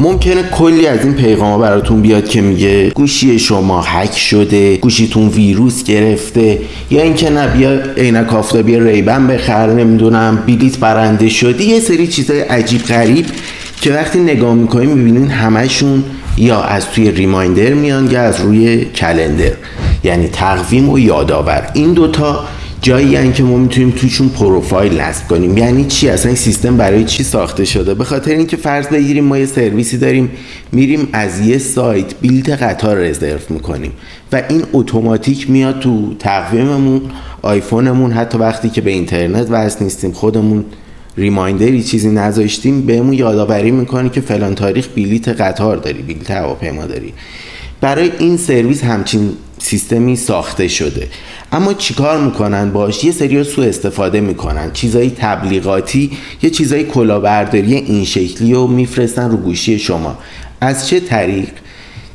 ممکنه کلی از این پیغام براتون بیاد که میگه گوشی شما هک شده گوشیتون ویروس گرفته یا اینکه نه بیا عینک آفتابی ریبن بخر نمی‌دونم بلیت برنده شدی یه سری چیزای عجیب غریب که وقتی نگاه می‌کنیم می‌بینین همشون یا از توی ریمایندر میان یا از روی کلندر یعنی تقویم و یادآور. این دوتا جایی که ما می‌تونیم توشون پروفایل نصب کنیم. یعنی چی؟ اصلا این سیستم برای چی ساخته شده؟ به خاطر اینکه فرض بگیریم ما یه سرویسی داریم میریم از یه سایت بیلت قطار رزرو می‌کنیم و این اتوماتیک میاد تو تقویممون آیفونمون حتی وقتی که به اینترنت وصل نیستیم خودمون ریمایندری چیزی نذاشتیم بهمون یادآوری می‌کنه که فلان تاریخ بلیت قطار داری بلیت هواپیما داری. برای این سرویس همچین سیستمی ساخته شده. اما چیکار می‌کنن؟ باش یه سری سو استفاده می‌کنن. چیزای تبلیغاتی یه چیزای کلاهبرداری این شکلی رو میفرستن رو گوشی شما. از چه طریق؟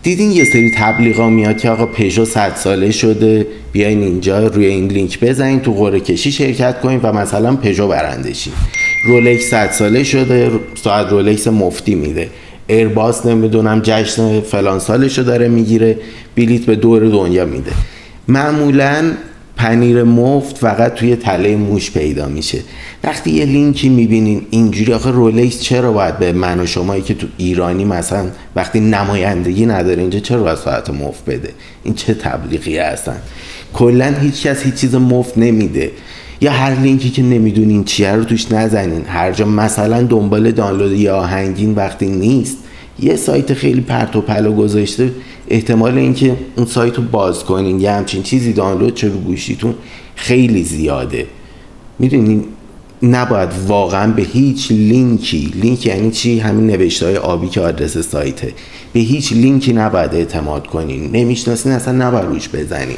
دیدین یه سری تبلیغا میاد که آقا پژو 100 ساله شده بیاین اینجا روی این لینک بزنین تو قرعه کشی شرکت کنین و مثلا پژو برنده شین رولکس 100 ساله شده ساعت رولکس مفتی میده. ایرباس نمی‌دونم جشن فلان سالشو داره می‌گیره بلیت به دور دنیا میده. معمولا پنیر مفت فقط توی تله موش پیدا میشه. وقتی یه لینکی می‌بینین اینجوری آخه رولکس چرا باید به من و شمایی که تو ایرانی مثلا وقتی نمایندگی نداره اینجا چرا باید ساعت مفت بده؟ این چه تبلیغی هستن؟ کلا هیچ کس هیچ چیز مفت نمیده. یا هر لینکی که نمی‌دونین چیه رو توش نزنین. هر جا مثلا دنبال دانلود یا آهنگین وقتی نیست. یه سایت خیلی پرت و پلا گذاشته. احتمال اینکه اون سایت رو باز کنین یه همچین چیزی دانلود چه رو گوشیتون خیلی زیاده. می‌دونین نباید واقعا به هیچ لینکی لینک یعنی چی؟ همین نوشته های آبی که آدرس سایته. به هیچ لینکی نباید اعتماد کنین. نمی‌شناسین اصلا نباید روش بزنین.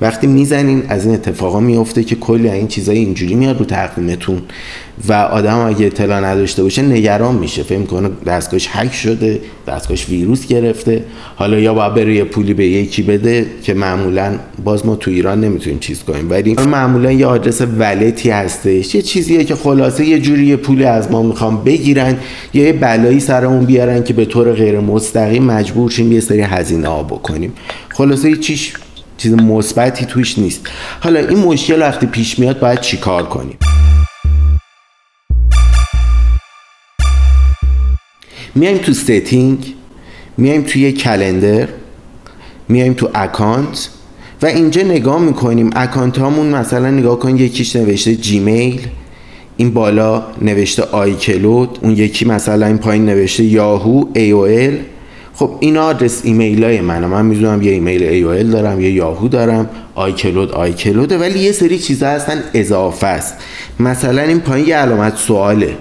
وقتی می‌زنین از این اتفاقا میفته که کلی این چیزای اینجوری میاد رو تقویمتون و آدم اگه اطلاع نداشته باشه نگران میشه. فکر کنه دستگاهش هک شده دستگاهش ویروس گرفته. حالا یا باید بره یه پولی به یکی بده که معمولا باز ما تو ایران نمی‌تونیم چیز کنیم. ولی معمولا یه آدرس ولتی هستش. یه چیزیه که خلاصه یه جوری یه پولی از ما می‌خوام بگیرن یا یه بلایی سرمون بیارن که به طور غیر مستقیم مجبور شیم یه سری هزینه ها بکنیم. خلاصه چیش چیز مثبتی توش نیست. حالا این مشکل وقتی پیش میاد باید چیکار کنیم؟ میایم تو setting میایم توی calendar میایم تو account و اینجا نگاه می‌کنیم. account هامون مثلا نگاه کنیم یکیش نوشته Gmail این بالا نوشته iCloud اون یکی مثلا این پایین نوشته Yahoo AOL خب اینا آدرس ایمیل های منه. من می‌دونم یه ایمیل ای دارم یه یاهو دارم. iCloud iCloud ه ولی یه سری چیزا هستن اضافه است. مثلا این پایین یه علامت سواله.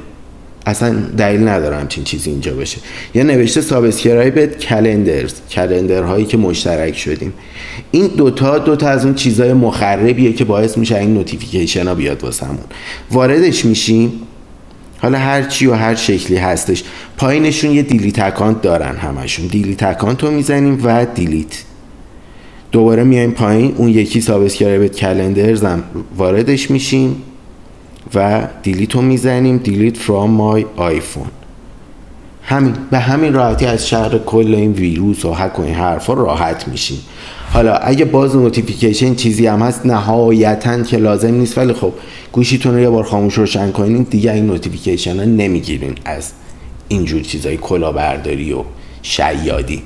اصلا دلیل نداره همچین چیزی اینجا بشه. یا نوشته subscribed calendars calendar هایی که مشترک شدیم. این دوتا دوتا از اون چیزای مخربیه که باعث میشه این notification ها بیاد واسمون. واردش میشیم. حالا هر چی و هر شکلی هستش. پایینشون یه delete account دارن همشون. delete account رو می‌زنیم و delete. دوباره میایم پایین. اون یکی subscribed calendars هم واردش میشیم و delete رو می‌زنیم. delete from my iPhone همین به همین راحتی از شر کل این ویروس و هک و این حرفا راحت میشیم. حالا اگه باز notification چیزی هم هست نهایتا که لازم نیست ولی خب گوشیتون رو یه بار خاموش روشن کنین دیگه این notification ها نمی‌گیرین از اینجور چیزای کلاهبرداری و شیادی.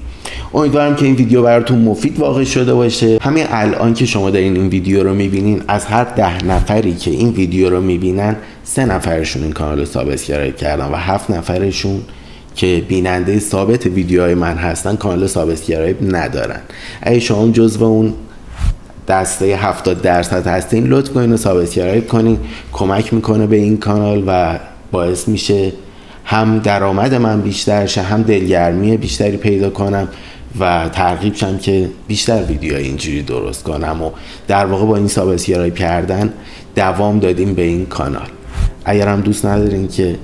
امیدوارم که این ویدیو براتون مفید واقع شده باشه. همین الان که شما دارین این ویدیو رو می‌بینین از هر ده نفری که این ویدیو رو می‌بینن سه نفرشون این کانال رو subscribe کردن و هفت نفرشون که بیننده ثابت ویدیوهای من هستن کانال subscribe ندارن. اگه شما جزو اون دسته 70 درصد هستین لطف کنین و subscribe کنین. کمک می‌کنه به این کانال و باعث میشه هم درآمد من بیشتر شه هم دلگرمی بیشتری پیدا کنم و ترغیب شم که بیشتر ویدیو اینجوری درست کنم و در واقع با این سابسکرایب کردن دوام دادیم به این کانال. اگر هم دوست ندارین که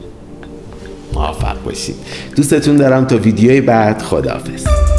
موفق باشید. دوستتون دارم تا ویدیوی بعد خداحافظ.